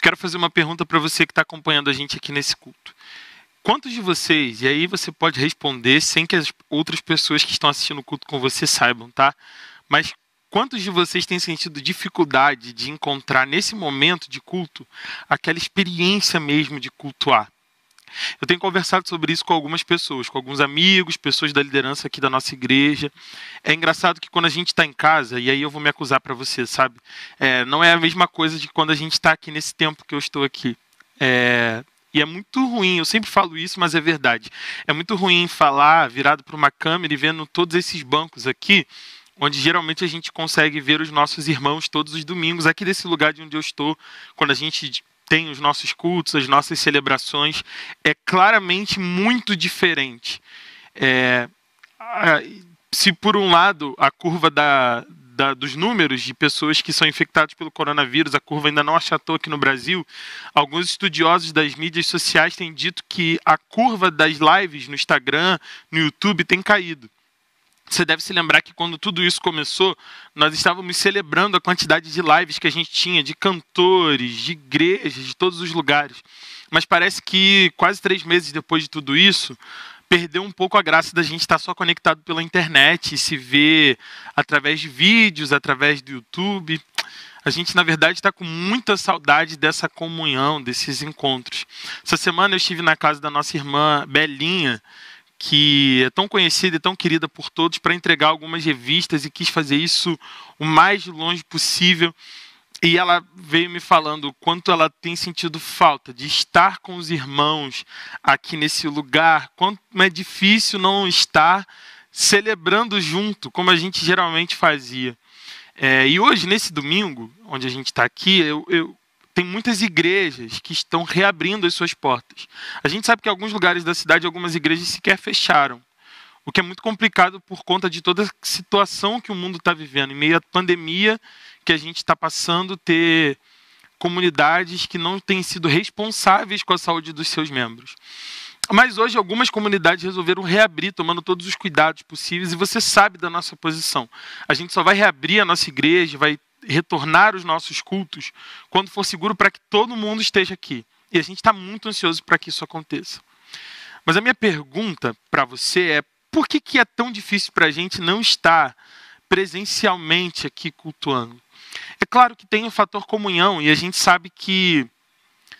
quero fazer uma pergunta para você que está acompanhando a gente aqui nesse culto. Quantos de vocês, e aí você pode responder sem que as outras pessoas que estão assistindo o culto com você saibam, tá? Mas quantos de vocês têm sentido dificuldade de encontrar nesse momento de culto aquela experiência mesmo de cultuar? Eu tenho conversado sobre isso com algumas pessoas, com alguns amigos, pessoas da liderança aqui da nossa igreja. É engraçado que quando a gente está em casa, e aí eu vou me acusar para você, sabe? É, não é a mesma coisa de quando a gente está aqui nesse tempo que eu estou aqui. É, e é muito ruim, eu sempre falo isso, mas é verdade. É muito ruim falar virado para uma câmera e vendo todos esses bancos aqui, onde geralmente a gente consegue ver os nossos irmãos todos os domingos, aqui desse lugar de onde eu estou, quando a gente tem os nossos cultos, as nossas celebrações, é claramente muito diferente. É, se por um lado a curva da, da, dos números de pessoas que são infectadas pelo coronavírus, a curva ainda não achatou aqui no Brasil, alguns estudiosos das mídias sociais têm dito que a curva das lives no Instagram, no YouTube, tem caído. Você deve se lembrar que quando tudo isso começou, nós estávamos celebrando a quantidade de lives que a gente tinha, de cantores, de igrejas, de todos os lugares. Mas parece que quase três meses depois de tudo isso, perdeu um pouco a graça da gente estar só conectado pela internet e se ver através de vídeos, através do YouTube. A gente, na verdade, está com muita saudade dessa comunhão, desses encontros. Essa semana eu estive na casa da nossa irmã Belinha, que é tão conhecida e tão querida por todos, para entregar algumas revistas e quis fazer isso o mais longe possível. E ela veio me falando o quanto ela tem sentido falta de estar com os irmãos aqui nesse lugar, quanto é difícil não estar celebrando junto, como a gente geralmente fazia. É, e hoje, nesse domingo, onde a gente está aqui, eu, eu, tem muitas igrejas que estão reabrindo as suas portas. A gente sabe que em alguns lugares da cidade algumas igrejas sequer fecharam, o que é muito complicado por conta de toda a situação que o mundo está vivendo, em meio à pandemia que a gente está passando, ter comunidades que não têm sido responsáveis com a saúde dos seus membros. Mas hoje algumas comunidades resolveram reabrir, tomando todos os cuidados possíveis, e você sabe da nossa posição. A gente só vai reabrir a nossa igreja, vai retornar os nossos cultos quando for seguro para que todo mundo esteja aqui. E a gente está muito ansioso para que isso aconteça. Mas a minha pergunta para você é: por que, que é tão difícil para a gente não estar presencialmente aqui cultuando? É claro que tem o fator comunhão, e a gente sabe que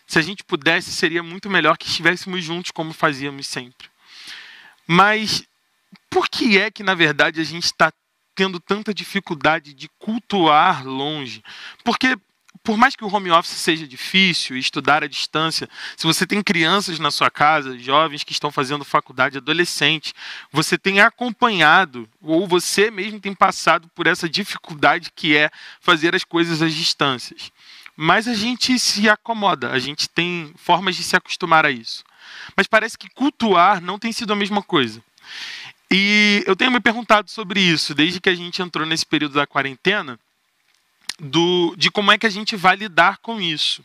se a gente pudesse, seria muito melhor que estivéssemos juntos como fazíamos sempre. Mas por que é que, na verdade, a gente está tendo tanta dificuldade de cultuar longe? Porque por mais que o home office seja difícil, estudar à distância, se você tem crianças na sua casa, jovens que estão fazendo faculdade, adolescentes, você tem acompanhado, ou você mesmo tem passado por essa dificuldade que é fazer as coisas às distâncias. Mas a gente se acomoda, a gente tem formas de se acostumar a isso. Mas parece que cultuar não tem sido a mesma coisa. E eu tenho me perguntado sobre isso desde que a gente entrou nesse período da quarentena, do, de como é que a gente vai lidar com isso.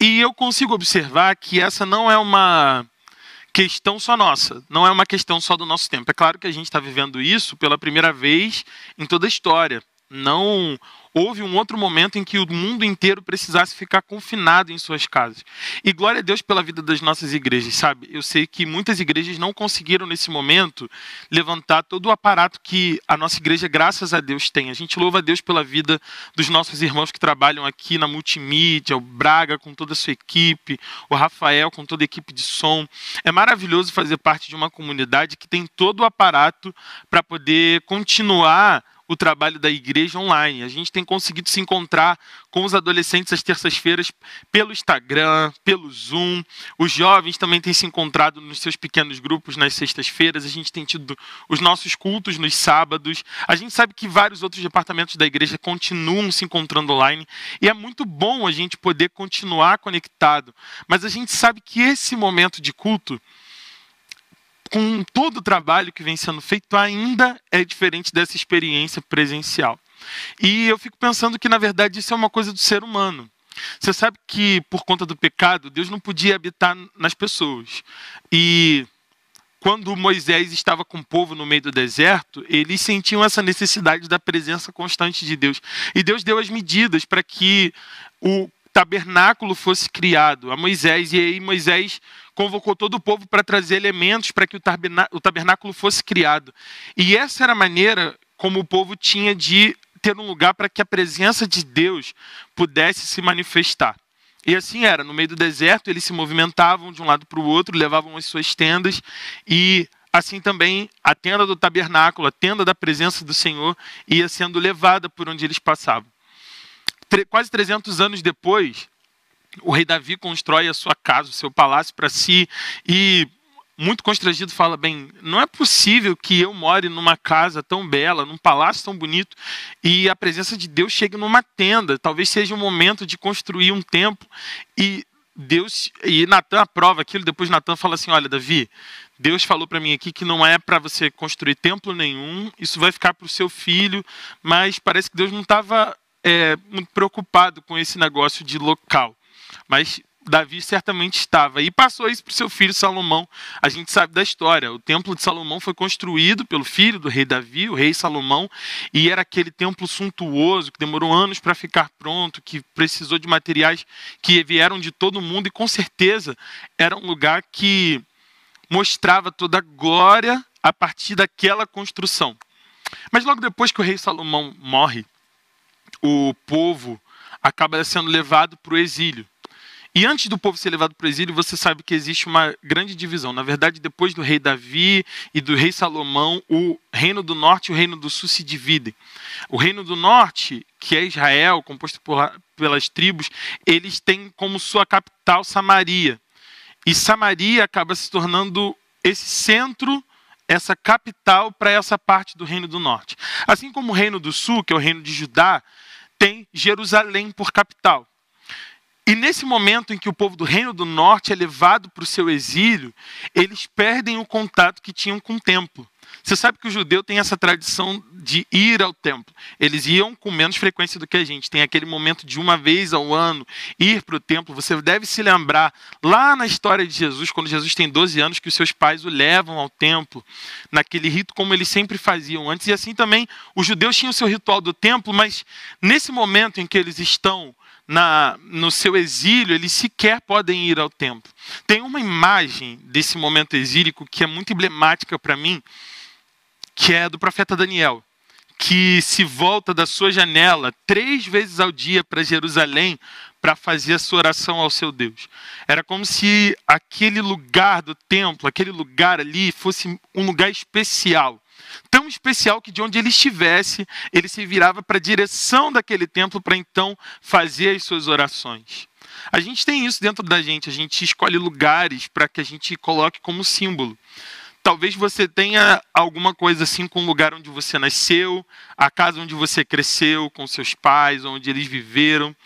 E eu consigo observar que essa não é uma questão só nossa, não é uma questão só do nosso tempo. É claro que a gente está vivendo isso pela primeira vez em toda a história. Não houve um outro momento em que o mundo inteiro precisasse ficar confinado em suas casas. E glória a Deus pela vida das nossas igrejas, sabe? Eu sei que muitas igrejas não conseguiram nesse momento levantar todo o aparato que a nossa igreja, graças a Deus, tem. A gente louva a Deus pela vida dos nossos irmãos que trabalham aqui na multimídia, o Braga com toda a sua equipe, o Rafael com toda a equipe de som. É maravilhoso fazer parte de uma comunidade que tem todo o aparato para poder continuar o trabalho da igreja online. A gente tem conseguido se encontrar com os adolescentes às terças-feiras pelo Instagram, pelo Zoom. Os jovens também têm se encontrado nos seus pequenos grupos nas sextas-feiras. A gente tem tido os nossos cultos nos sábados. A gente sabe que vários outros departamentos da igreja continuam se encontrando online e é muito bom a gente poder continuar conectado. Mas a gente sabe que esse momento de culto com todo o trabalho que vem sendo feito, ainda é diferente dessa experiência presencial. E eu fico pensando que, na verdade, isso é uma coisa do ser humano. Você sabe que, por conta do pecado, Deus não podia habitar nas pessoas. E quando Moisés estava com o povo no meio do deserto, eles sentiam essa necessidade da presença constante de Deus. E Deus deu as medidas para que o tabernáculo fosse criado a Moisés, e aí Moisés convocou todo o povo para trazer elementos para que o tabernáculo fosse criado. E essa era a maneira como o povo tinha de ter um lugar para que a presença de Deus pudesse se manifestar. E assim era, no meio do deserto, eles se movimentavam de um lado para o outro, levavam as suas tendas, e assim também a tenda do tabernáculo, a tenda da presença do Senhor, ia sendo levada por onde eles passavam. Quase 300 anos depois, o rei Davi constrói a sua casa, o seu palácio para si, e muito constrangido, fala: bem, não é possível que eu more numa casa tão bela, num palácio tão bonito, e a presença de Deus chegue numa tenda. Talvez seja o momento de construir um templo. E Deus, e Natan aprova aquilo, depois Natan fala assim: olha, Davi, Deus falou para mim aqui que não é para você construir templo nenhum, isso vai ficar para o seu filho, mas parece que Deus não estava é, muito preocupado com esse negócio de local. Mas Davi certamente estava. E passou isso para o seu filho Salomão. A gente sabe da história. O templo de Salomão foi construído pelo filho do rei Davi, o rei Salomão, e era aquele templo suntuoso que demorou anos para ficar pronto, que precisou de materiais que vieram de todo mundo e com certeza era um lugar que mostrava toda a glória a partir daquela construção. Mas logo depois que o rei Salomão morre, o povo acaba sendo levado para o exílio. E antes do povo ser levado para o exílio, você sabe que existe uma grande divisão. Na verdade, depois do rei Davi e do rei Salomão, o reino do norte e o reino do sul se dividem. O reino do norte, que é Israel, composto por, pelas tribos, eles têm como sua capital Samaria. E Samaria acaba se tornando esse centro, essa capital para essa parte do reino do norte. Assim como o reino do sul, que é o reino de Judá, tem Jerusalém por capital. E nesse momento em que o povo do Reino do Norte é levado para o seu exílio, eles perdem o contato que tinham com o templo. Você sabe que o judeu tem essa tradição de ir ao templo. Eles iam com menos frequência do que a gente. Tem aquele momento de uma vez ao ano ir para o templo. Você deve se lembrar lá na história de Jesus, quando Jesus tem 12 anos, que os seus pais o levam ao templo, naquele rito como eles sempre faziam antes. E assim também os judeus tinham o seu ritual do templo, mas nesse momento em que eles estão na, no seu exílio, eles sequer podem ir ao templo. Tem uma imagem desse momento exílico que é muito emblemática para mim, que é do profeta Daniel, que se volta da sua janela três vezes ao dia para Jerusalém para fazer a sua oração ao seu Deus. Era como se aquele lugar do templo, aquele lugar ali, fosse um lugar especial tão especial que de onde ele estivesse, ele se virava para a direção daquele templo para então fazer as suas orações. A gente tem isso dentro da gente, a gente escolhe lugares para que a gente coloque como símbolo. Talvez você tenha alguma coisa assim com o lugar onde você nasceu, a casa onde você cresceu, com seus pais, onde eles viveram.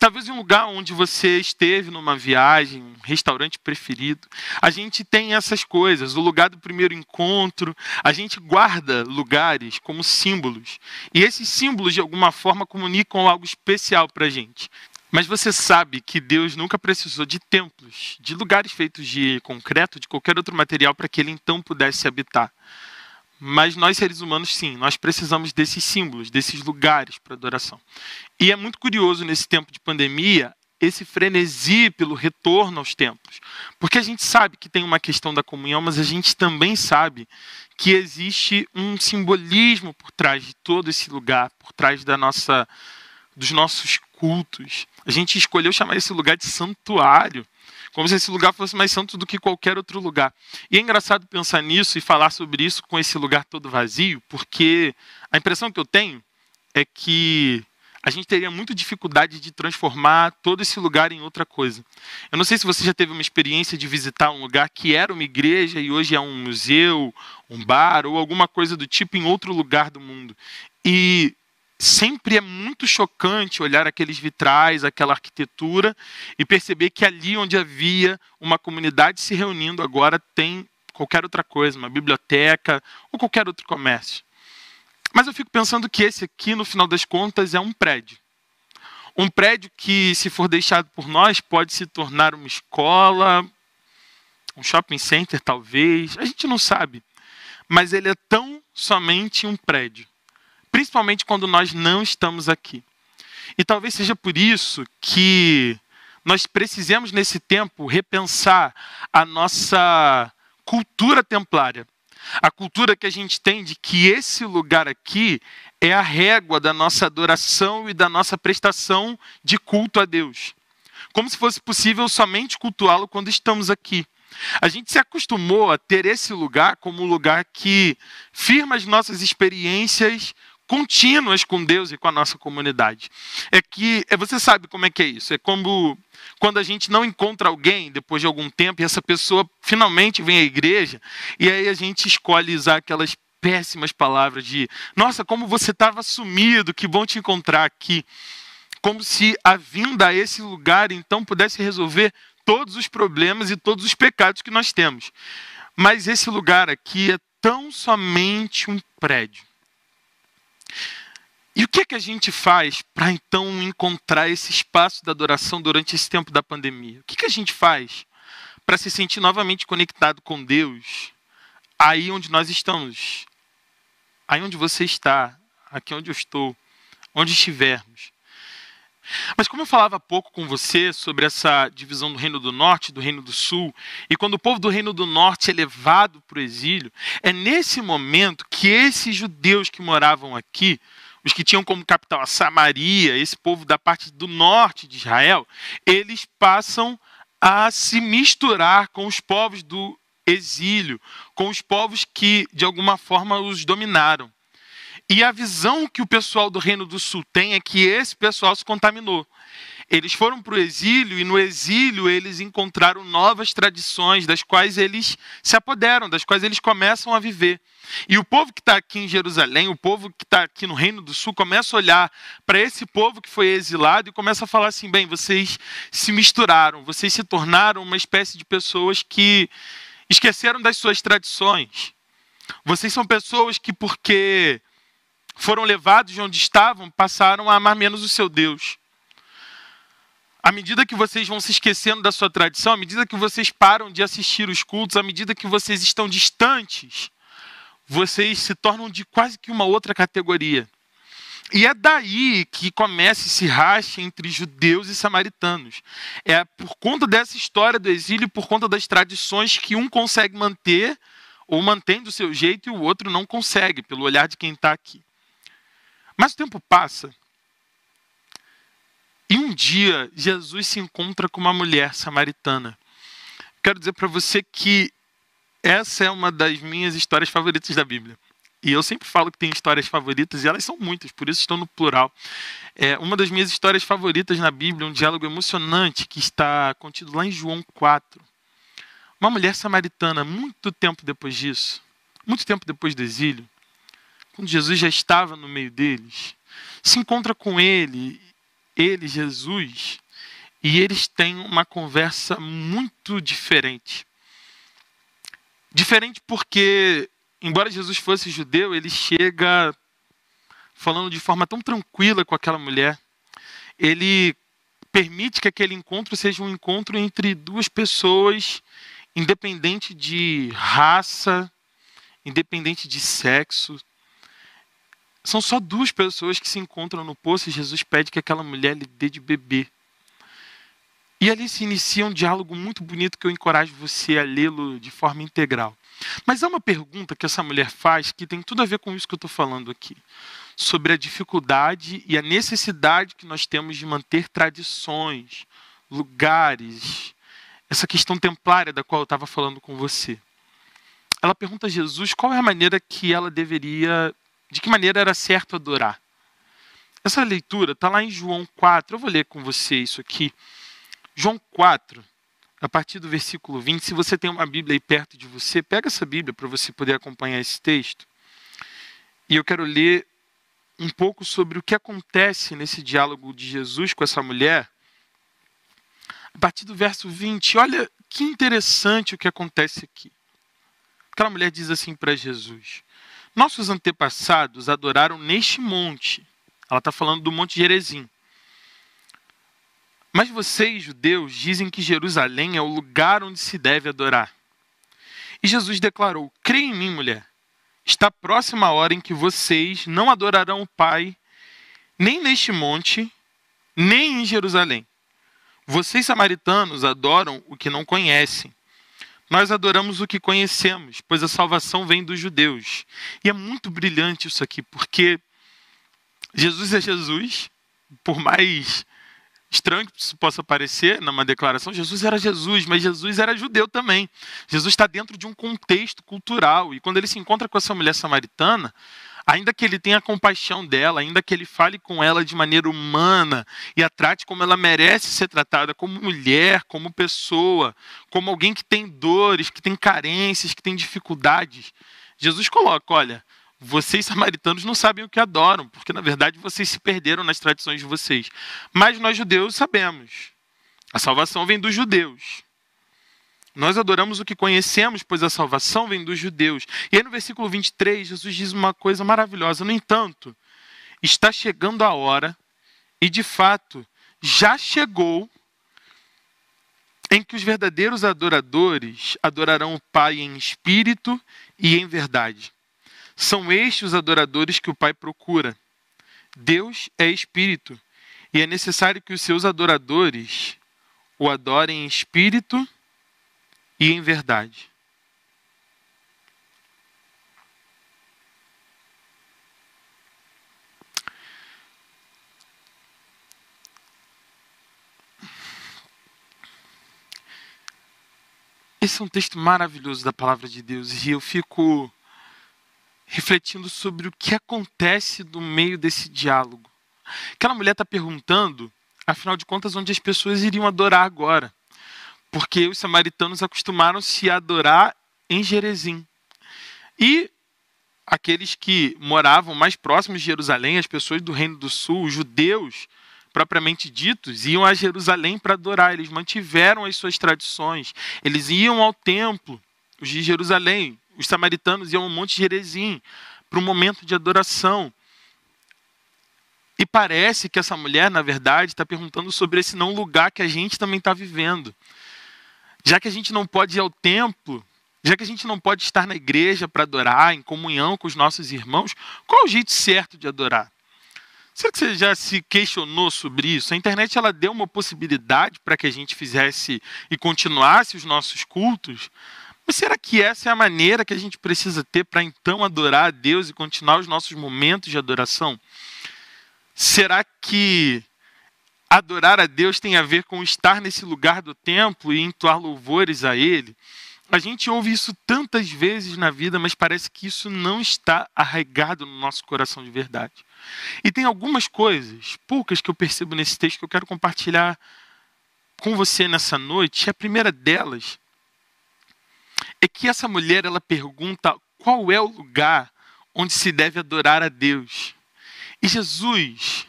Talvez um lugar onde você esteve numa viagem, um restaurante preferido. A gente tem essas coisas, o lugar do primeiro encontro. A gente guarda lugares como símbolos. E esses símbolos, de alguma forma, comunicam algo especial para a gente. Mas você sabe que Deus nunca precisou de templos, de lugares feitos de concreto, de qualquer outro material, para que ele então pudesse habitar. Mas nós, seres humanos, sim, nós precisamos desses símbolos, desses lugares para adoração. E é muito curioso nesse tempo de pandemia esse frenesi pelo retorno aos templos. Porque a gente sabe que tem uma questão da comunhão, mas a gente também sabe que existe um simbolismo por trás de todo esse lugar, por trás da nossa dos nossos cultos. A gente escolheu chamar esse lugar de santuário como se esse lugar fosse mais santo do que qualquer outro lugar. E é engraçado pensar nisso e falar sobre isso com esse lugar todo vazio, porque a impressão que eu tenho é que a gente teria muita dificuldade de transformar todo esse lugar em outra coisa. Eu não sei se você já teve uma experiência de visitar um lugar que era uma igreja e hoje é um museu, um bar ou alguma coisa do tipo em outro lugar do mundo. E sempre é muito chocante olhar aqueles vitrais, aquela arquitetura e perceber que ali onde havia uma comunidade se reunindo agora tem qualquer outra coisa, uma biblioteca ou qualquer outro comércio. Mas eu fico pensando que esse aqui, no final das contas, é um prédio. Um prédio que, se for deixado por nós, pode se tornar uma escola, um shopping center, talvez. A gente não sabe. Mas ele é tão somente um prédio principalmente quando nós não estamos aqui. E talvez seja por isso que nós precisemos, nesse tempo, repensar a nossa cultura templária. A cultura que a gente tem de que esse lugar aqui é a régua da nossa adoração e da nossa prestação de culto a Deus. Como se fosse possível somente cultuá-lo quando estamos aqui. A gente se acostumou a ter esse lugar como um lugar que firma as nossas experiências contínuas com Deus e com a nossa comunidade. É que é, você sabe como é que é isso. É como quando a gente não encontra alguém depois de algum tempo e essa pessoa finalmente vem à igreja e aí a gente escolhe usar aquelas péssimas palavras de nossa, como você estava sumido, que bom te encontrar aqui. Como se a vinda a esse lugar então pudesse resolver todos os problemas e todos os pecados que nós temos. Mas esse lugar aqui é tão somente um prédio. E o que, é que a gente faz para então encontrar esse espaço da adoração durante esse tempo da pandemia? O que, é que a gente faz para se sentir novamente conectado com Deus aí onde nós estamos? Aí onde você está, aqui onde eu estou, onde estivermos. Mas como eu falava há pouco com você sobre essa divisão do Reino do Norte e do Reino do Sul, e quando o povo do Reino do Norte é levado para o exílio, é nesse momento que esses judeus que moravam aqui os que tinham como capital a Samaria, esse povo da parte do norte de Israel, eles passam a se misturar com os povos do exílio, com os povos que de alguma forma os dominaram. E a visão que o pessoal do Reino do Sul tem é que esse pessoal se contaminou. Eles foram para o exílio e no exílio eles encontraram novas tradições das quais eles se apoderam, das quais eles começam a viver. E o povo que está aqui em Jerusalém, o povo que está aqui no Reino do Sul, começa a olhar para esse povo que foi exilado e começa a falar assim: bem, vocês se misturaram, vocês se tornaram uma espécie de pessoas que esqueceram das suas tradições. Vocês são pessoas que, porque foram levados de onde estavam, passaram a amar menos o seu Deus. À medida que vocês vão se esquecendo da sua tradição, à medida que vocês param de assistir os cultos, à medida que vocês estão distantes, vocês se tornam de quase que uma outra categoria. E é daí que começa esse racha entre judeus e samaritanos. É por conta dessa história do exílio, por conta das tradições que um consegue manter, ou mantém do seu jeito, e o outro não consegue, pelo olhar de quem está aqui. Mas o tempo passa, e um dia, Jesus se encontra com uma mulher samaritana. Quero dizer para você que essa é uma das minhas histórias favoritas da Bíblia. E eu sempre falo que tem histórias favoritas, e elas são muitas, por isso estão no plural. É uma das minhas histórias favoritas na Bíblia, um diálogo emocionante que está contido lá em João 4. Uma mulher samaritana, muito tempo depois disso, muito tempo depois do exílio, quando Jesus já estava no meio deles, se encontra com ele ele, Jesus, e eles têm uma conversa muito diferente. Diferente porque, embora Jesus fosse judeu, ele chega falando de forma tão tranquila com aquela mulher. Ele permite que aquele encontro seja um encontro entre duas pessoas, independente de raça, independente de sexo, são só duas pessoas que se encontram no poço e Jesus pede que aquela mulher lhe dê de beber. E ali se inicia um diálogo muito bonito que eu encorajo você a lê-lo de forma integral. Mas há uma pergunta que essa mulher faz que tem tudo a ver com isso que eu estou falando aqui. Sobre a dificuldade e a necessidade que nós temos de manter tradições, lugares, essa questão templária da qual eu estava falando com você. Ela pergunta a Jesus qual é a maneira que ela deveria de que maneira era certo adorar. Essa leitura está lá em João 4. Eu vou ler com você isso aqui. João 4, a partir do versículo 20. Se você tem uma Bíblia aí perto de você, pega essa Bíblia para você poder acompanhar esse texto. E eu quero ler um pouco sobre o que acontece nesse diálogo de Jesus com essa mulher. A partir do verso 20, olha que interessante o que acontece aqui. Aquela mulher diz assim para Jesus: nossos antepassados adoraram neste monte. Ela está falando do Monte Gerezim. Mas vocês, judeus, dizem que Jerusalém é o lugar onde se deve adorar. E Jesus declarou: Crê em mim, mulher. Está próxima a hora em que vocês não adorarão o Pai, nem neste monte, nem em Jerusalém. Vocês, samaritanos, adoram o que não conhecem. Nós adoramos o que conhecemos, pois a salvação vem dos judeus. E é muito brilhante isso aqui, porque Jesus é Jesus, por mais estranho que isso possa parecer numa declaração, Jesus era Jesus, mas Jesus era judeu também. Jesus está dentro de um contexto cultural. E quando ele se encontra com essa mulher samaritana, ainda que ele tenha compaixão dela, ainda que ele fale com ela de maneira humana e a trate como ela merece ser tratada, como mulher, como pessoa, como alguém que tem dores, que tem carências, que tem dificuldades, Jesus coloca: olha, vocês samaritanos não sabem o que adoram, porque na verdade vocês se perderam nas tradições de vocês. Mas nós judeus sabemos. A salvação vem dos judeus. Nós adoramos o que conhecemos, pois a salvação vem dos judeus. E aí no versículo 23, Jesus diz uma coisa maravilhosa. No entanto, está chegando a hora, e de fato já chegou, em que os verdadeiros adoradores adorarão o Pai em espírito e em verdade. São estes os adoradores que o Pai procura. Deus é espírito, e é necessário que os seus adoradores o adorem em espírito e em verdade. Esse é um texto maravilhoso da palavra de Deus e eu fico refletindo sobre o que acontece no meio desse diálogo. Aquela mulher está perguntando, afinal de contas, onde as pessoas iriam adorar agora porque os samaritanos acostumaram-se a adorar em Jerezim. E aqueles que moravam mais próximos de Jerusalém, as pessoas do Reino do Sul, os judeus propriamente ditos, iam a Jerusalém para adorar. Eles mantiveram as suas tradições. Eles iam ao templo, os de Jerusalém. Os samaritanos iam ao Monte Jerezim para um momento de adoração. E parece que essa mulher, na verdade, está perguntando sobre esse não lugar que a gente também está vivendo. Já que a gente não pode ir ao templo, já que a gente não pode estar na igreja para adorar, em comunhão com os nossos irmãos, qual o jeito certo de adorar? Será que você já se questionou sobre isso? A internet ela deu uma possibilidade para que a gente fizesse e continuasse os nossos cultos, mas será que essa é a maneira que a gente precisa ter para então adorar a Deus e continuar os nossos momentos de adoração? Será que adorar a Deus tem a ver com estar nesse lugar do templo e entoar louvores a Ele. A gente ouve isso tantas vezes na vida, mas parece que isso não está arraigado no nosso coração de verdade. E tem algumas coisas, poucas que eu percebo nesse texto que eu quero compartilhar com você nessa noite. E a primeira delas é que essa mulher ela pergunta qual é o lugar onde se deve adorar a Deus. E Jesus,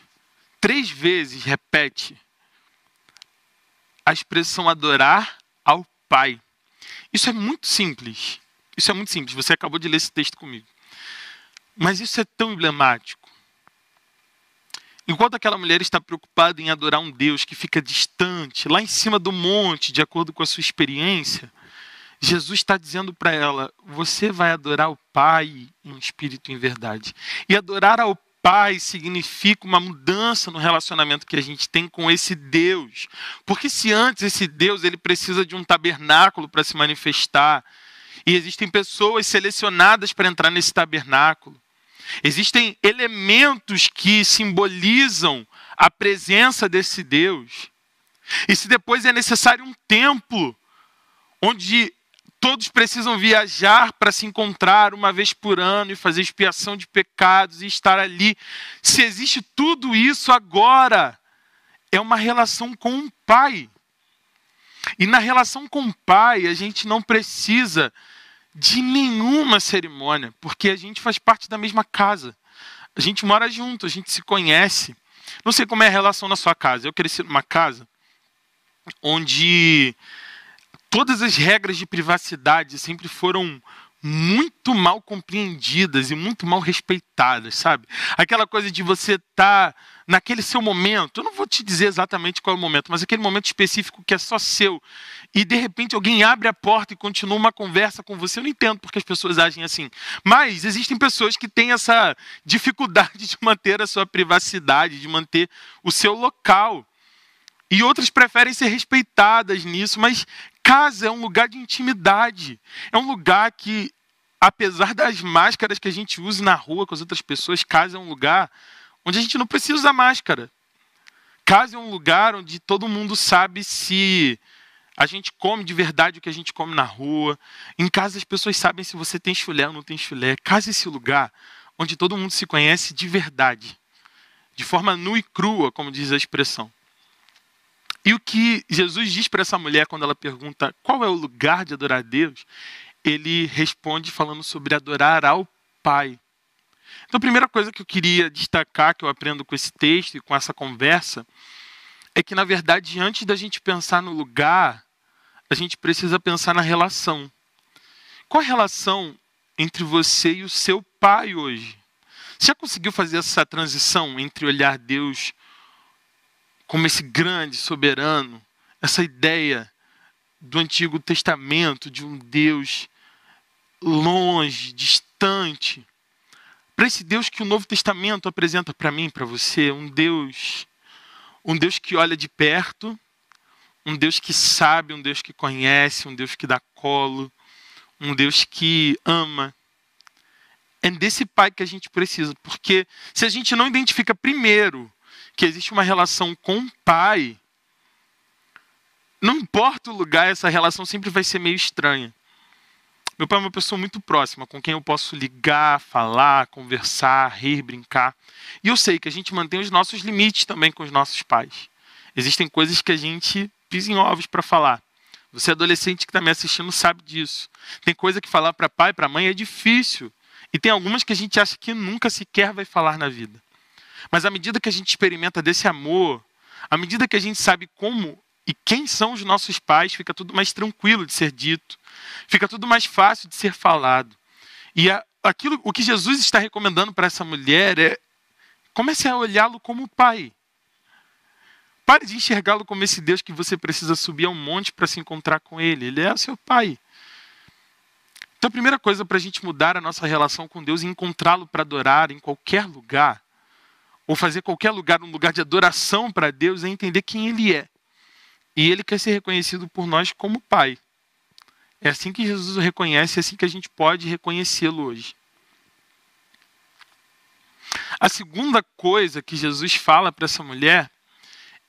três vezes repete a expressão adorar ao Pai. Isso é muito simples. Isso é muito simples. Você acabou de ler esse texto comigo. Mas isso é tão emblemático. Enquanto aquela mulher está preocupada em adorar um Deus que fica distante, lá em cima do monte, de acordo com a sua experiência, Jesus está dizendo para ela: você vai adorar o Pai em espírito e em verdade. E adorar ao paz significa uma mudança no relacionamento que a gente tem com esse Deus. Porque se antes esse Deus ele precisa de um tabernáculo para se manifestar, e existem pessoas selecionadas para entrar nesse tabernáculo. Existem elementos que simbolizam a presença desse Deus. E se depois é necessário um templo onde Todos precisam viajar para se encontrar uma vez por ano e fazer expiação de pecados e estar ali. Se existe tudo isso agora, é uma relação com o Pai. E na relação com o Pai, a gente não precisa de nenhuma cerimônia, porque a gente faz parte da mesma casa. A gente mora junto, a gente se conhece. Não sei como é a relação na sua casa. Eu cresci numa casa onde todas as regras de privacidade sempre foram muito mal compreendidas e muito mal respeitadas, sabe? Aquela coisa de você estar tá naquele seu momento, eu não vou te dizer exatamente qual é o momento, mas aquele momento específico que é só seu, e de repente alguém abre a porta e continua uma conversa com você. Eu não entendo porque as pessoas agem assim. Mas existem pessoas que têm essa dificuldade de manter a sua privacidade, de manter o seu local. E outras preferem ser respeitadas nisso, mas casa é um lugar de intimidade. É um lugar que, apesar das máscaras que a gente usa na rua com as outras pessoas, casa é um lugar onde a gente não precisa usar máscara. Casa é um lugar onde todo mundo sabe se a gente come de verdade o que a gente come na rua. Em casa as pessoas sabem se você tem chulé ou não tem chulé. Casa é esse lugar onde todo mundo se conhece de verdade. De forma nua e crua, como diz a expressão. E o que Jesus diz para essa mulher quando ela pergunta qual é o lugar de adorar a Deus, ele responde falando sobre adorar ao Pai. Então, a primeira coisa que eu queria destacar, que eu aprendo com esse texto e com essa conversa, é que, na verdade, antes da gente pensar no lugar, a gente precisa pensar na relação. Qual a relação entre você e o seu pai hoje? Você já conseguiu fazer essa transição entre olhar Deus como esse grande soberano, essa ideia do Antigo Testamento de um Deus longe, distante, para esse Deus que o Novo Testamento apresenta para mim, para você, um Deus, um Deus que olha de perto, um Deus que sabe, um Deus que conhece, um Deus que dá colo, um Deus que ama. É desse Pai que a gente precisa, porque se a gente não identifica primeiro que existe uma relação com o pai, não importa o lugar, essa relação sempre vai ser meio estranha. Meu pai é uma pessoa muito próxima, com quem eu posso ligar, falar, conversar, rir, brincar. E eu sei que a gente mantém os nossos limites também com os nossos pais. Existem coisas que a gente pisa em ovos para falar. Você adolescente que está me assistindo sabe disso. Tem coisa que falar para pai, para mãe é difícil. E tem algumas que a gente acha que nunca sequer vai falar na vida. Mas à medida que a gente experimenta desse amor, à medida que a gente sabe como e quem são os nossos pais, fica tudo mais tranquilo de ser dito, fica tudo mais fácil de ser falado. E aquilo, o que Jesus está recomendando para essa mulher é comece a olhá-lo como pai. Pare de enxergá-lo como esse Deus que você precisa subir a um monte para se encontrar com ele. Ele é o seu pai. Então, a primeira coisa para a gente mudar a nossa relação com Deus e encontrá-lo para adorar em qualquer lugar ou fazer qualquer lugar um lugar de adoração para Deus, é entender quem Ele é. E Ele quer ser reconhecido por nós como Pai. É assim que Jesus o reconhece, é assim que a gente pode reconhecê-lo hoje. A segunda coisa que Jesus fala para essa mulher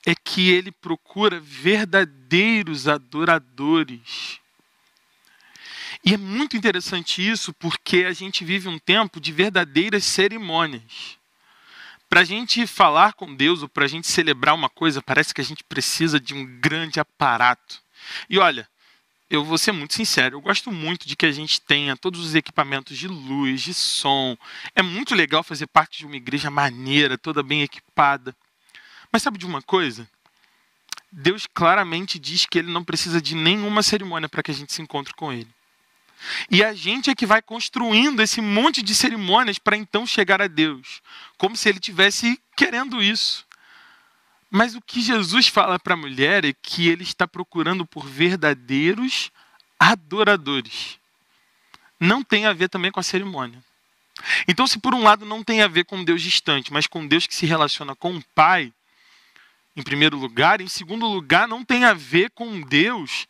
é que ele procura verdadeiros adoradores. E é muito interessante isso porque a gente vive um tempo de verdadeiras cerimônias. Para a gente falar com Deus ou para a gente celebrar uma coisa, parece que a gente precisa de um grande aparato. E olha, eu vou ser muito sincero, eu gosto muito de que a gente tenha todos os equipamentos de luz, de som. É muito legal fazer parte de uma igreja maneira, toda bem equipada. Mas sabe de uma coisa? Deus claramente diz que ele não precisa de nenhuma cerimônia para que a gente se encontre com ele. E a gente é que vai construindo esse monte de cerimônias para então chegar a Deus, como se ele tivesse querendo isso. Mas o que Jesus fala para a mulher é que ele está procurando por verdadeiros adoradores. Não tem a ver também com a cerimônia. Então, se por um lado não tem a ver com Deus distante, mas com Deus que se relaciona com o Pai, em primeiro lugar, em segundo lugar, não tem a ver com Deus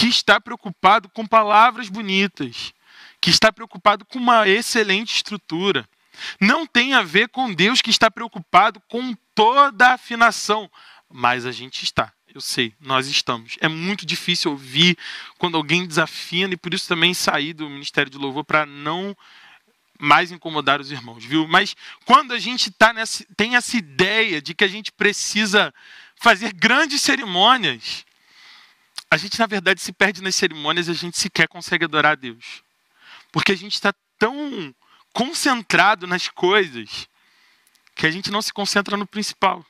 que está preocupado com palavras bonitas, que está preocupado com uma excelente estrutura. Não tem a ver com Deus que está preocupado com toda a afinação, mas a gente está. Eu sei, nós estamos. É muito difícil ouvir quando alguém desafina e por isso também sair do Ministério de Louvor para não mais incomodar os irmãos, viu? Mas quando a gente tá nessa, tem essa ideia de que a gente precisa fazer grandes cerimônias, a gente, na verdade, se perde nas cerimônias e a gente sequer consegue adorar a Deus. Porque a gente está tão concentrado nas coisas que a gente não se concentra no principal.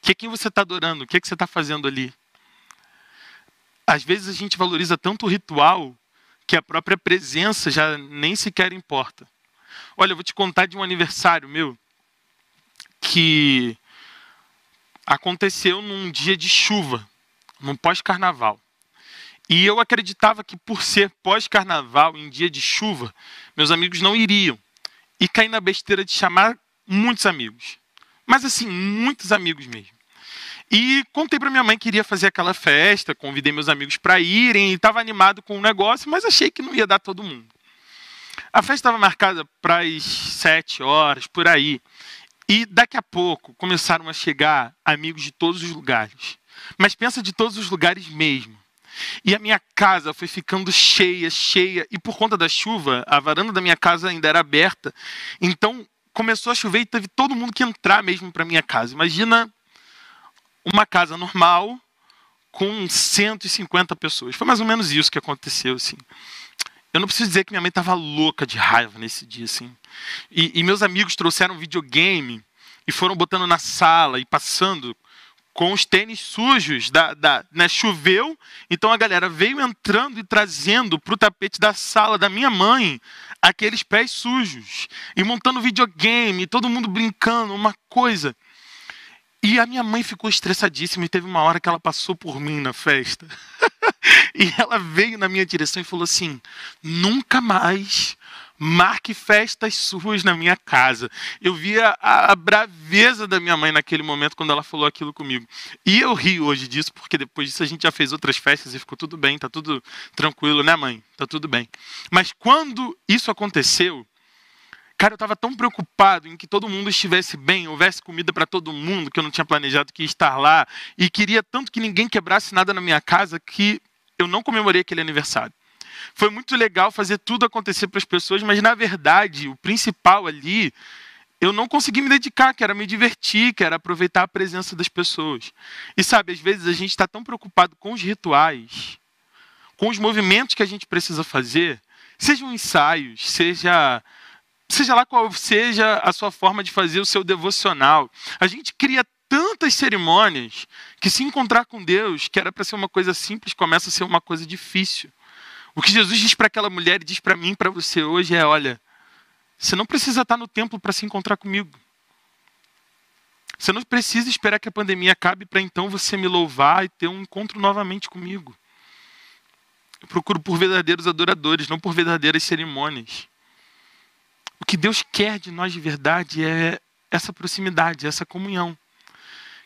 Que é quem você está adorando, o que, é que você está fazendo ali. Às vezes a gente valoriza tanto o ritual que a própria presença já nem sequer importa. Olha, eu vou te contar de um aniversário meu que aconteceu num dia de chuva, num pós-carnaval. E eu acreditava que por ser pós-carnaval, em dia de chuva, meus amigos não iriam. E caí na besteira de chamar muitos amigos. Mas assim, muitos amigos mesmo. E contei para minha mãe que iria fazer aquela festa, convidei meus amigos para irem, estava animado com o negócio, mas achei que não ia dar todo mundo. A festa estava marcada para as sete horas, por aí. E daqui a pouco começaram a chegar amigos de todos os lugares. Mas pensa de todos os lugares mesmo. E a minha casa foi ficando cheia, cheia. E por conta da chuva, a varanda da minha casa ainda era aberta. Então começou a chover e teve todo mundo que entrar mesmo para minha casa. Imagina uma casa normal com 150 pessoas. Foi mais ou menos isso que aconteceu, assim. Eu não preciso dizer que minha mãe estava louca de raiva nesse dia, assim. E, e meus amigos trouxeram videogame e foram botando na sala e passando com os tênis sujos, da, da, né, choveu, então a galera veio entrando e trazendo para o tapete da sala da minha mãe aqueles pés sujos, e montando videogame, todo mundo brincando, uma coisa. E a minha mãe ficou estressadíssima e teve uma hora que ela passou por mim na festa. e ela veio na minha direção e falou assim: nunca mais marque festas suas na minha casa. Eu via a, a, braveza da minha mãe naquele momento quando ela falou aquilo comigo. E eu rio hoje disso, porque depois disso a gente já fez outras festas e ficou tudo bem, tá tudo tranquilo, né, mãe? Tá tudo bem. Mas quando isso aconteceu, cara, eu estava tão preocupado em que todo mundo estivesse bem, houvesse comida para todo mundo, que eu não tinha planejado que ia estar lá, e queria tanto que ninguém quebrasse nada na minha casa que eu não comemorei aquele aniversário. Foi muito legal fazer tudo acontecer para as pessoas, mas na verdade, o principal ali, eu não consegui me dedicar, que era me divertir, que era aproveitar a presença das pessoas. E sabe, às vezes a gente está tão preocupado com os rituais, com os movimentos que a gente precisa fazer, sejam ensaios, seja seja lá qual seja a sua forma de fazer o seu devocional. A gente cria tantas cerimônias que se encontrar com Deus, que era para ser uma coisa simples, começa a ser uma coisa difícil. O que Jesus diz para aquela mulher e diz para mim, para você hoje é: olha, você não precisa estar no templo para se encontrar comigo. Você não precisa esperar que a pandemia acabe para então você me louvar e ter um encontro novamente comigo. Eu procuro por verdadeiros adoradores, não por verdadeiras cerimônias. O que Deus quer de nós de verdade é essa proximidade, essa comunhão.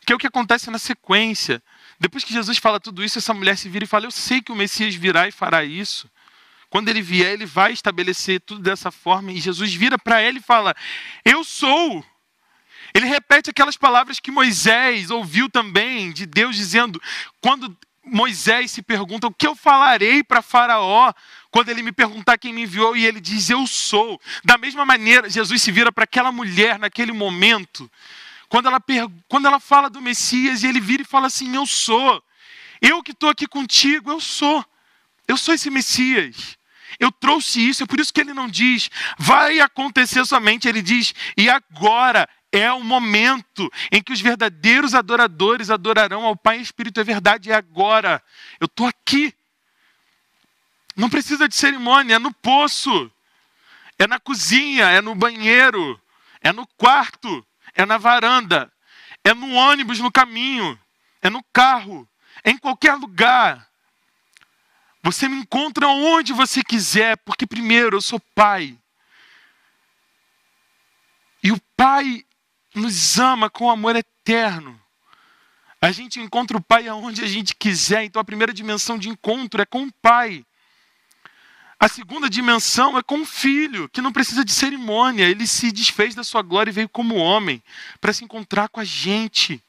Que é o que acontece na sequência. Depois que Jesus fala tudo isso, essa mulher se vira e fala: Eu sei que o Messias virá e fará isso. Quando ele vier, ele vai estabelecer tudo dessa forma. E Jesus vira para ele e fala: Eu sou. Ele repete aquelas palavras que Moisés ouviu também de Deus dizendo: Quando Moisés se pergunta: O que eu falarei para Faraó? Quando ele me perguntar quem me enviou, e ele diz: Eu sou. Da mesma maneira, Jesus se vira para aquela mulher naquele momento quando ela, quando ela fala do Messias e ele vira e fala assim: Eu sou. Eu que estou aqui contigo, eu sou. Eu sou esse Messias. Eu trouxe isso, é por isso que ele não diz, vai acontecer somente, ele diz, e agora é o momento em que os verdadeiros adoradores adorarão ao Pai Espírito, é verdade, é agora. Eu estou aqui. Não precisa de cerimônia, é no poço, é na cozinha, é no banheiro, é no quarto, é na varanda, é no ônibus no caminho, é no carro, é em qualquer lugar. Você me encontra onde você quiser, porque primeiro eu sou pai. E o pai nos ama com amor eterno. A gente encontra o pai aonde a gente quiser, então a primeira dimensão de encontro é com o pai. A segunda dimensão é com o filho, que não precisa de cerimônia. Ele se desfez da sua glória e veio como homem para se encontrar com a gente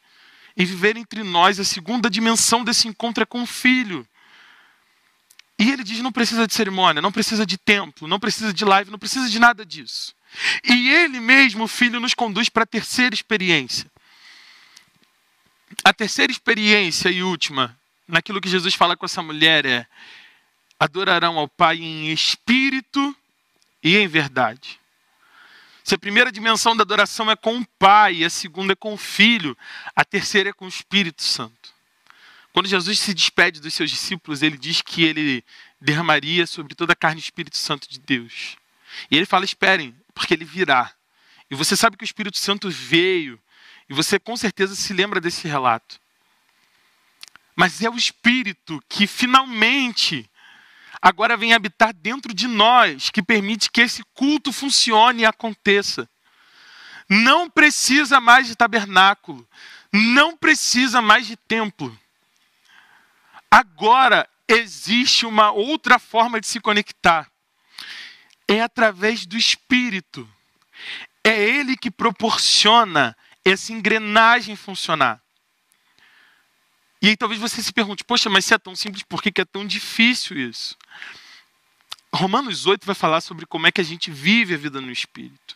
e viver entre nós. A segunda dimensão desse encontro é com o filho. E ele diz: não precisa de cerimônia, não precisa de templo, não precisa de live, não precisa de nada disso. E ele mesmo, o filho, nos conduz para a terceira experiência. A terceira experiência e última, naquilo que Jesus fala com essa mulher, é: adorarão ao Pai em espírito e em verdade. Se a primeira dimensão da adoração é com o Pai, a segunda é com o Filho, a terceira é com o Espírito Santo. Quando Jesus se despede dos seus discípulos, ele diz que ele derramaria sobre toda a carne o Espírito Santo de Deus. E ele fala: esperem, porque ele virá. E você sabe que o Espírito Santo veio, e você com certeza se lembra desse relato. Mas é o Espírito que finalmente agora vem habitar dentro de nós, que permite que esse culto funcione e aconteça. Não precisa mais de tabernáculo, não precisa mais de templo. Agora existe uma outra forma de se conectar. É através do Espírito. É Ele que proporciona essa engrenagem funcionar. E aí talvez você se pergunte, poxa, mas se é tão simples, por que é tão difícil isso? Romanos 8 vai falar sobre como é que a gente vive a vida no Espírito.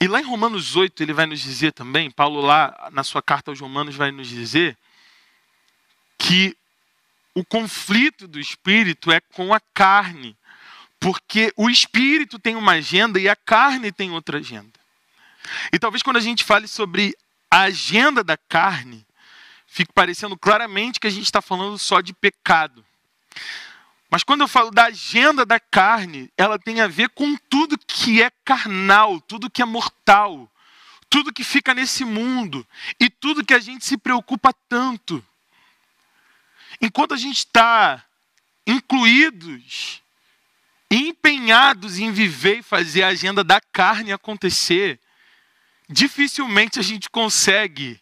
E lá em Romanos 8 ele vai nos dizer também, Paulo lá na sua carta aos Romanos vai nos dizer que o conflito do Espírito é com a carne. Porque o espírito tem uma agenda e a carne tem outra agenda. E talvez quando a gente fale sobre a agenda da carne, fique parecendo claramente que a gente está falando só de pecado. Mas quando eu falo da agenda da carne, ela tem a ver com tudo que é carnal, tudo que é mortal, tudo que fica nesse mundo e tudo que a gente se preocupa tanto. Enquanto a gente está incluídos empenhados em viver e fazer a agenda da carne acontecer, dificilmente a gente consegue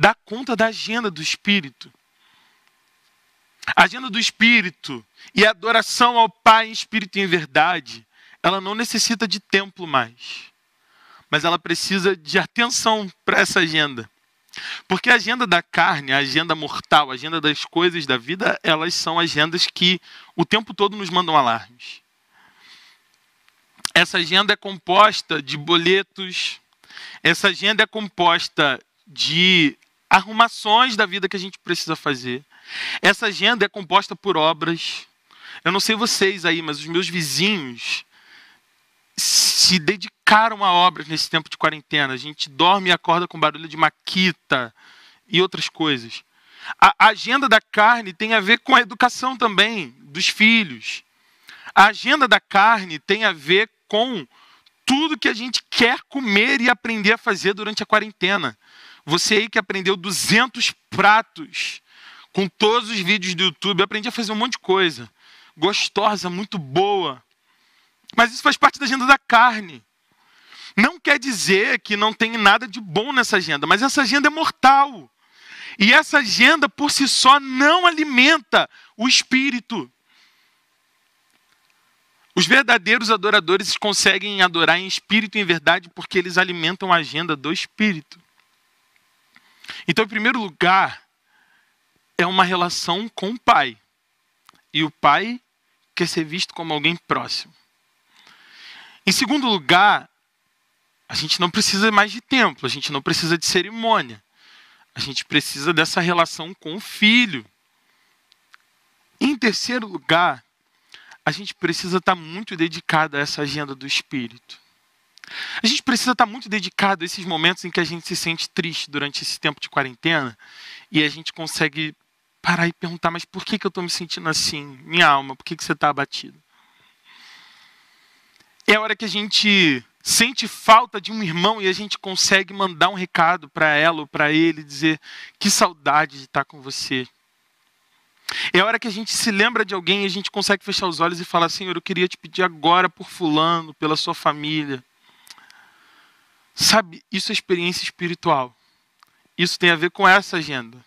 dar conta da agenda do Espírito. A agenda do Espírito e a adoração ao Pai em Espírito e em verdade, ela não necessita de templo mais. Mas ela precisa de atenção para essa agenda. Porque a agenda da carne, a agenda mortal, a agenda das coisas da vida, elas são agendas que o tempo todo nos mandam alarmes. Essa agenda é composta de boletos, essa agenda é composta de arrumações da vida que a gente precisa fazer. Essa agenda é composta por obras. Eu não sei vocês aí, mas os meus vizinhos se dedicaram a obras nesse tempo de quarentena. A gente dorme e acorda com barulho de maquita e outras coisas. A agenda da carne tem a ver com a educação também dos filhos. A agenda da carne tem a ver com tudo que a gente quer comer e aprender a fazer durante a quarentena. Você aí que aprendeu 200 pratos com todos os vídeos do YouTube, aprendi a fazer um monte de coisa. Gostosa, muito boa. Mas isso faz parte da agenda da carne. Não quer dizer que não tem nada de bom nessa agenda, mas essa agenda é mortal. E essa agenda por si só não alimenta o espírito. Os verdadeiros adoradores conseguem adorar em espírito e em verdade porque eles alimentam a agenda do espírito. Então, em primeiro lugar, é uma relação com o pai. E o pai quer ser visto como alguém próximo. Em segundo lugar, a gente não precisa mais de templo, a gente não precisa de cerimônia. A gente precisa dessa relação com o filho. Em terceiro lugar, a gente precisa estar muito dedicado a essa agenda do Espírito. A gente precisa estar muito dedicado a esses momentos em que a gente se sente triste durante esse tempo de quarentena e a gente consegue parar e perguntar: mas por que, que eu estou me sentindo assim? Minha alma, por que, que você está abatido? É a hora que a gente sente falta de um irmão e a gente consegue mandar um recado para ela ou para ele, dizer: que saudade de estar com você. É a hora que a gente se lembra de alguém e a gente consegue fechar os olhos e falar: Senhor, eu queria te pedir agora por Fulano, pela sua família. Sabe, isso é experiência espiritual. Isso tem a ver com essa agenda.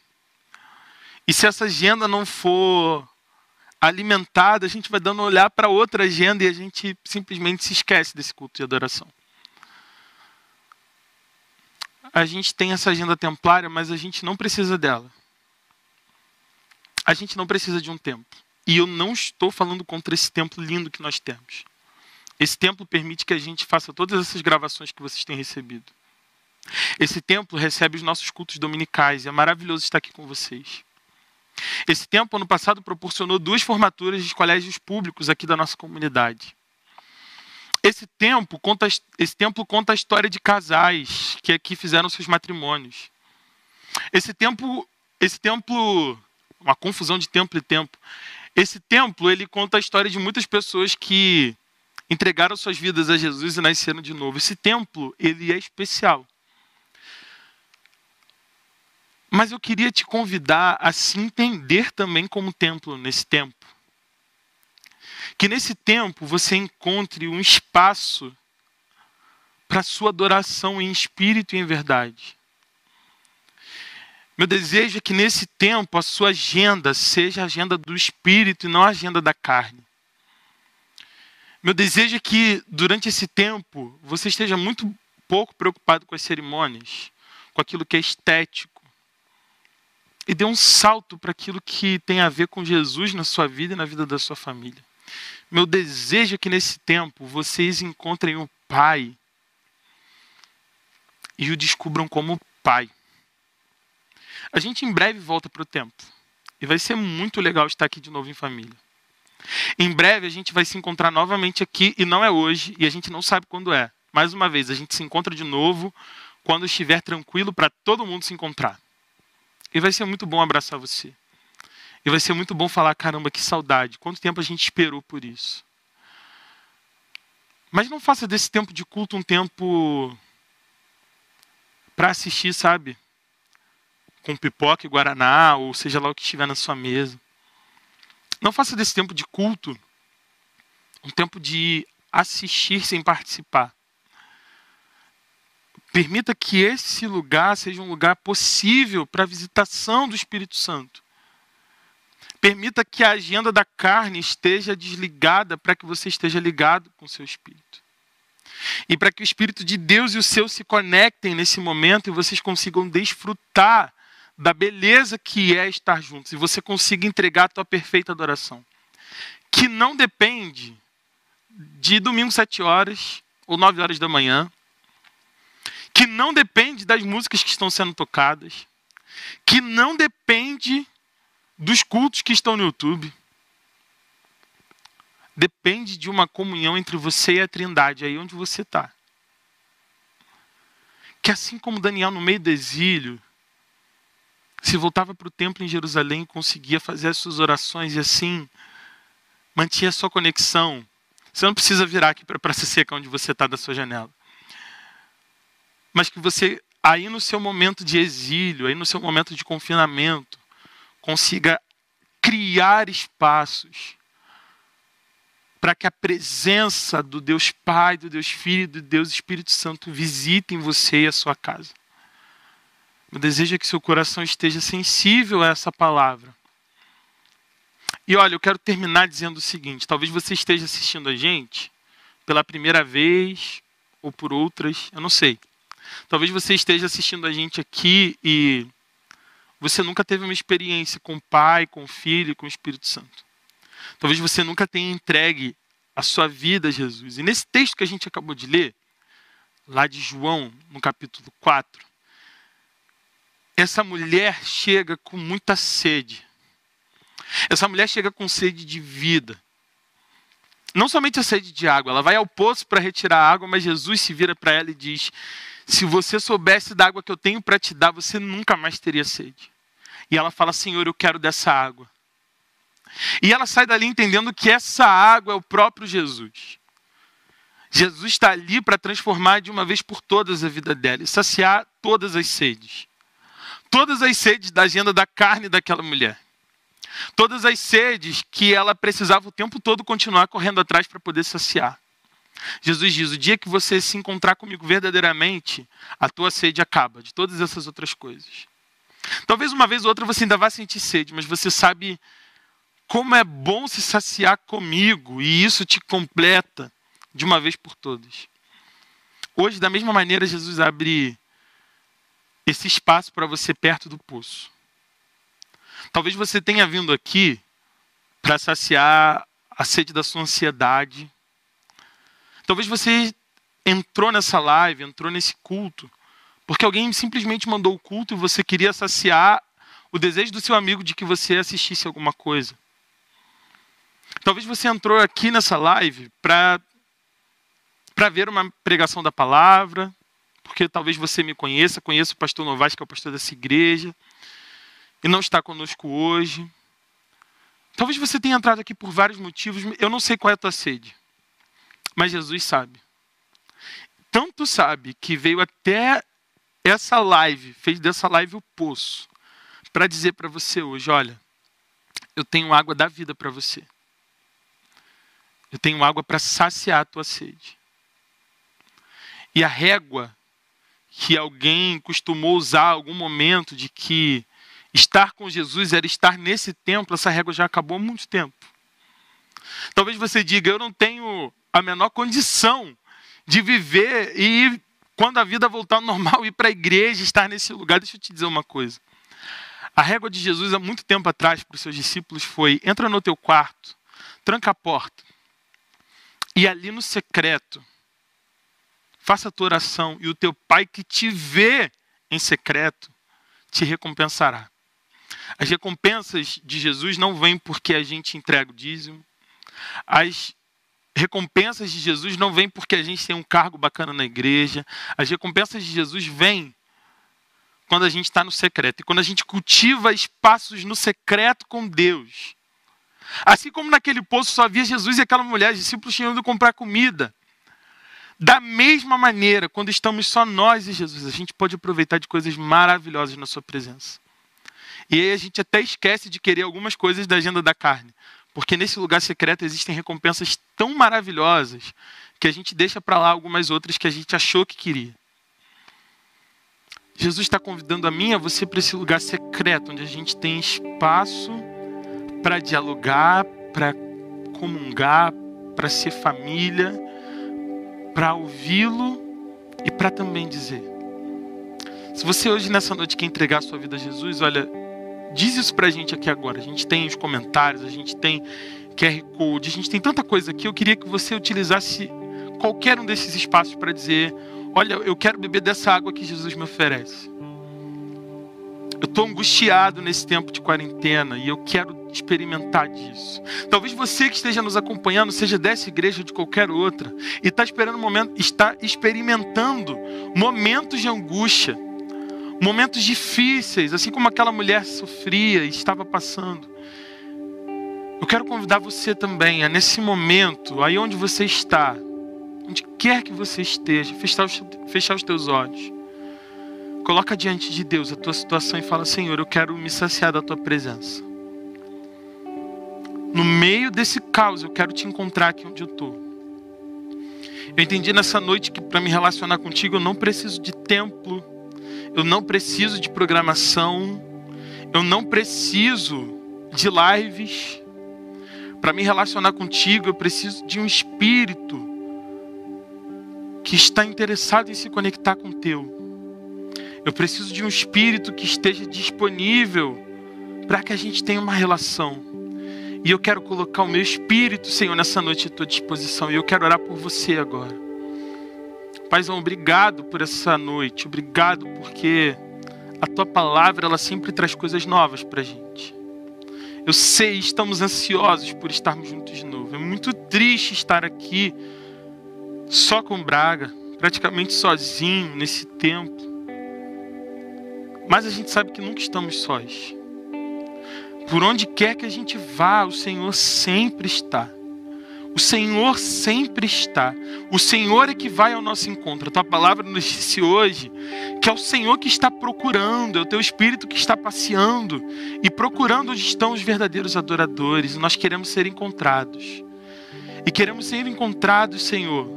E se essa agenda não for alimentada, a gente vai dando olhar para outra agenda e a gente simplesmente se esquece desse culto de adoração. A gente tem essa agenda templária, mas a gente não precisa dela a gente não precisa de um templo. E eu não estou falando contra esse templo lindo que nós temos. Esse templo permite que a gente faça todas essas gravações que vocês têm recebido. Esse templo recebe os nossos cultos dominicais e é maravilhoso estar aqui com vocês. Esse templo, ano passado, proporcionou duas formaturas de colégios públicos aqui da nossa comunidade. Esse templo conta, esse templo conta a história de casais que aqui fizeram seus matrimônios. Esse templo, esse templo uma confusão de tempo e tempo. Esse templo, ele conta a história de muitas pessoas que entregaram suas vidas a Jesus e nasceram de novo. Esse templo, ele é especial. Mas eu queria te convidar a se entender também como templo nesse tempo. Que nesse tempo você encontre um espaço para sua adoração em espírito e em verdade. Meu desejo é que nesse tempo a sua agenda seja a agenda do espírito e não a agenda da carne. Meu desejo é que durante esse tempo você esteja muito pouco preocupado com as cerimônias, com aquilo que é estético, e dê um salto para aquilo que tem a ver com Jesus na sua vida e na vida da sua família. Meu desejo é que nesse tempo vocês encontrem o Pai e o descubram como Pai. A gente em breve volta para o tempo. E vai ser muito legal estar aqui de novo em família. Em breve a gente vai se encontrar novamente aqui, e não é hoje, e a gente não sabe quando é. Mais uma vez, a gente se encontra de novo quando estiver tranquilo para todo mundo se encontrar. E vai ser muito bom abraçar você. E vai ser muito bom falar: caramba, que saudade, quanto tempo a gente esperou por isso. Mas não faça desse tempo de culto um tempo para assistir, sabe? Com pipoca e guaraná, ou seja lá o que estiver na sua mesa. Não faça desse tempo de culto um tempo de assistir sem participar. Permita que esse lugar seja um lugar possível para a visitação do Espírito Santo. Permita que a agenda da carne esteja desligada para que você esteja ligado com o seu espírito. E para que o Espírito de Deus e o seu se conectem nesse momento e vocês consigam desfrutar da beleza que é estar juntos e você consiga entregar a tua perfeita adoração. Que não depende de domingo sete horas ou nove horas da manhã, que não depende das músicas que estão sendo tocadas, que não depende dos cultos que estão no YouTube. Depende de uma comunhão entre você e a Trindade, aí onde você está. Que assim como Daniel, no meio do exílio, se voltava para o templo em Jerusalém e conseguia fazer as suas orações e assim mantinha a sua conexão. Você não precisa virar aqui para a praça seca onde você está da sua janela mas que você, aí no seu momento de exílio, aí no seu momento de confinamento, consiga criar espaços para que a presença do Deus Pai, do Deus Filho do Deus Espírito Santo visitem você e a sua casa. Meu desejo é que seu coração esteja sensível a essa palavra. E olha, eu quero terminar dizendo o seguinte: talvez você esteja assistindo a gente pela primeira vez ou por outras, eu não sei. Talvez você esteja assistindo a gente aqui e você nunca teve uma experiência com o Pai, com o Filho com o Espírito Santo. Talvez você nunca tenha entregue a sua vida a Jesus. E nesse texto que a gente acabou de ler, lá de João, no capítulo 4, essa mulher chega com muita sede. Essa mulher chega com sede de vida. Não somente a sede de água, ela vai ao poço para retirar a água, mas Jesus se vira para ela e diz: se você soubesse da água que eu tenho para te dar, você nunca mais teria sede. E ela fala: Senhor, eu quero dessa água. E ela sai dali entendendo que essa água é o próprio Jesus. Jesus está ali para transformar de uma vez por todas a vida dela e saciar todas as sedes. Todas as sedes da agenda da carne daquela mulher. Todas as sedes que ela precisava o tempo todo continuar correndo atrás para poder saciar. Jesus diz: o dia que você se encontrar comigo verdadeiramente, a tua sede acaba de todas essas outras coisas. Talvez uma vez ou outra você ainda vá sentir sede, mas você sabe como é bom se saciar comigo e isso te completa de uma vez por todas. Hoje, da mesma maneira, Jesus abre esse espaço para você perto do poço. Talvez você tenha vindo aqui para saciar a sede da sua ansiedade, Talvez você entrou nessa live, entrou nesse culto, porque alguém simplesmente mandou o culto e você queria saciar o desejo do seu amigo de que você assistisse alguma coisa. Talvez você entrou aqui nessa live para para ver uma pregação da palavra, porque talvez você me conheça, conheça o pastor Novaes, que é o pastor dessa igreja, e não está conosco hoje. Talvez você tenha entrado aqui por vários motivos, eu não sei qual é a tua sede. Mas Jesus sabe. Tanto sabe que veio até essa live, fez dessa live o poço, para dizer para você hoje: olha, eu tenho água da vida para você. Eu tenho água para saciar a tua sede. E a régua que alguém costumou usar algum momento de que estar com Jesus era estar nesse templo, essa régua já acabou há muito tempo. Talvez você diga, eu não tenho a menor condição de viver e quando a vida voltar ao normal ir para a igreja, estar nesse lugar. Deixa eu te dizer uma coisa. A régua de Jesus há muito tempo atrás para os seus discípulos foi: entra no teu quarto, tranca a porta e ali no secreto faça a tua oração e o teu pai que te vê em secreto te recompensará. As recompensas de Jesus não vêm porque a gente entrega o dízimo. As recompensas de Jesus não vêm porque a gente tem um cargo bacana na igreja. As recompensas de Jesus vêm quando a gente está no secreto. E quando a gente cultiva espaços no secreto com Deus. Assim como naquele poço só havia Jesus e aquela mulher, os discípulos tinham ido comprar comida. Da mesma maneira, quando estamos só nós e Jesus, a gente pode aproveitar de coisas maravilhosas na Sua presença. E aí a gente até esquece de querer algumas coisas da agenda da carne. Porque nesse lugar secreto existem recompensas tão maravilhosas que a gente deixa para lá algumas outras que a gente achou que queria. Jesus está convidando a mim e a você para esse lugar secreto, onde a gente tem espaço para dialogar, para comungar, para ser família, para ouvi-lo e para também dizer. Se você hoje nessa noite quer entregar a sua vida a Jesus, olha, diz isso para a gente aqui agora. A gente tem os comentários, a gente tem QR Code, a gente tem tanta coisa aqui. Eu queria que você utilizasse qualquer um desses espaços para dizer: Olha, eu quero beber dessa água que Jesus me oferece. Eu estou angustiado nesse tempo de quarentena e eu quero experimentar disso. Talvez você que esteja nos acompanhando, seja dessa igreja ou de qualquer outra, e está esperando um momento, está experimentando momentos de angústia, momentos difíceis, assim como aquela mulher sofria e estava passando. Eu quero convidar você também a nesse momento, aí onde você está, onde quer que você esteja, fechar os, fechar os teus olhos. Coloca diante de Deus a tua situação e fala: Senhor, eu quero me saciar da tua presença. No meio desse caos, eu quero te encontrar aqui onde eu estou. Eu entendi nessa noite que para me relacionar contigo eu não preciso de templo, eu não preciso de programação, eu não preciso de lives. Para me relacionar contigo, eu preciso de um espírito que está interessado em se conectar com o teu. Eu preciso de um espírito que esteja disponível para que a gente tenha uma relação. E eu quero colocar o meu espírito, Senhor, nessa noite à tua disposição. E eu quero orar por você agora. Paizão, obrigado por essa noite. Obrigado porque a tua palavra ela sempre traz coisas novas para gente. Eu sei, estamos ansiosos por estarmos juntos de novo. É muito triste estar aqui só com Braga, praticamente sozinho nesse tempo. Mas a gente sabe que nunca estamos sós. Por onde quer que a gente vá, o Senhor sempre está. O Senhor sempre está. O Senhor é que vai ao nosso encontro. A tua palavra nos disse hoje que é o Senhor que está procurando, é o teu espírito que está passeando e procurando onde estão os verdadeiros adoradores. Nós queremos ser encontrados. E queremos ser encontrados, Senhor,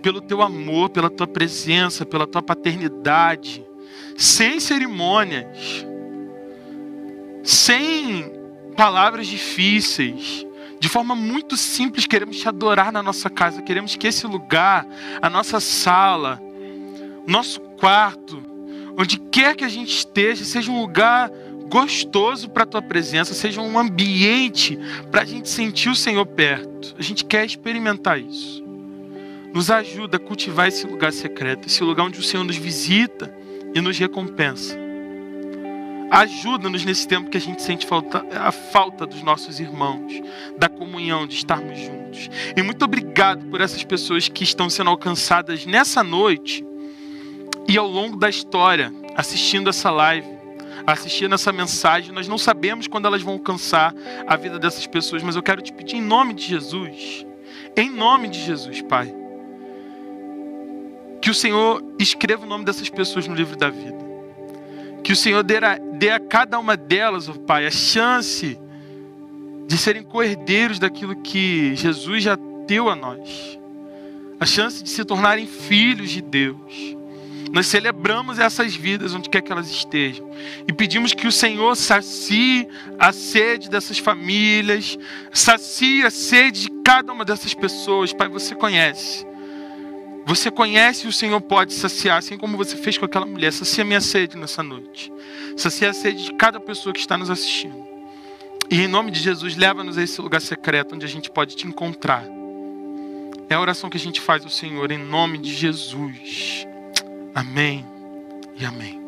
pelo teu amor, pela tua presença, pela tua paternidade sem cerimônias, sem palavras difíceis, de forma muito simples, queremos te adorar na nossa casa, queremos que esse lugar, a nossa sala, nosso quarto, onde quer que a gente esteja, seja um lugar gostoso para a tua presença, seja um ambiente para a gente sentir o Senhor perto. A gente quer experimentar isso. Nos ajuda a cultivar esse lugar secreto, esse lugar onde o Senhor nos visita e nos recompensa. Ajuda-nos nesse tempo que a gente sente falta, a falta dos nossos irmãos, da comunhão, de estarmos juntos. E muito obrigado por essas pessoas que estão sendo alcançadas nessa noite e ao longo da história, assistindo essa live, assistindo essa mensagem. Nós não sabemos quando elas vão alcançar a vida dessas pessoas, mas eu quero te pedir em nome de Jesus, em nome de Jesus, Pai, que o Senhor escreva o nome dessas pessoas no livro da vida. Que o Senhor dê a, dê a cada uma delas, oh Pai, a chance de serem coerdeiros daquilo que Jesus já deu a nós. A chance de se tornarem filhos de Deus. Nós celebramos essas vidas onde quer que elas estejam. E pedimos que o Senhor sacie a sede dessas famílias, sacie a sede de cada uma dessas pessoas. Pai, você conhece. Você conhece e o Senhor pode saciar, assim como você fez com aquela mulher. Sacia minha sede nessa noite. Sacia a sede de cada pessoa que está nos assistindo. E em nome de Jesus, leva-nos a esse lugar secreto onde a gente pode te encontrar. É a oração que a gente faz ao Senhor em nome de Jesus. Amém e amém.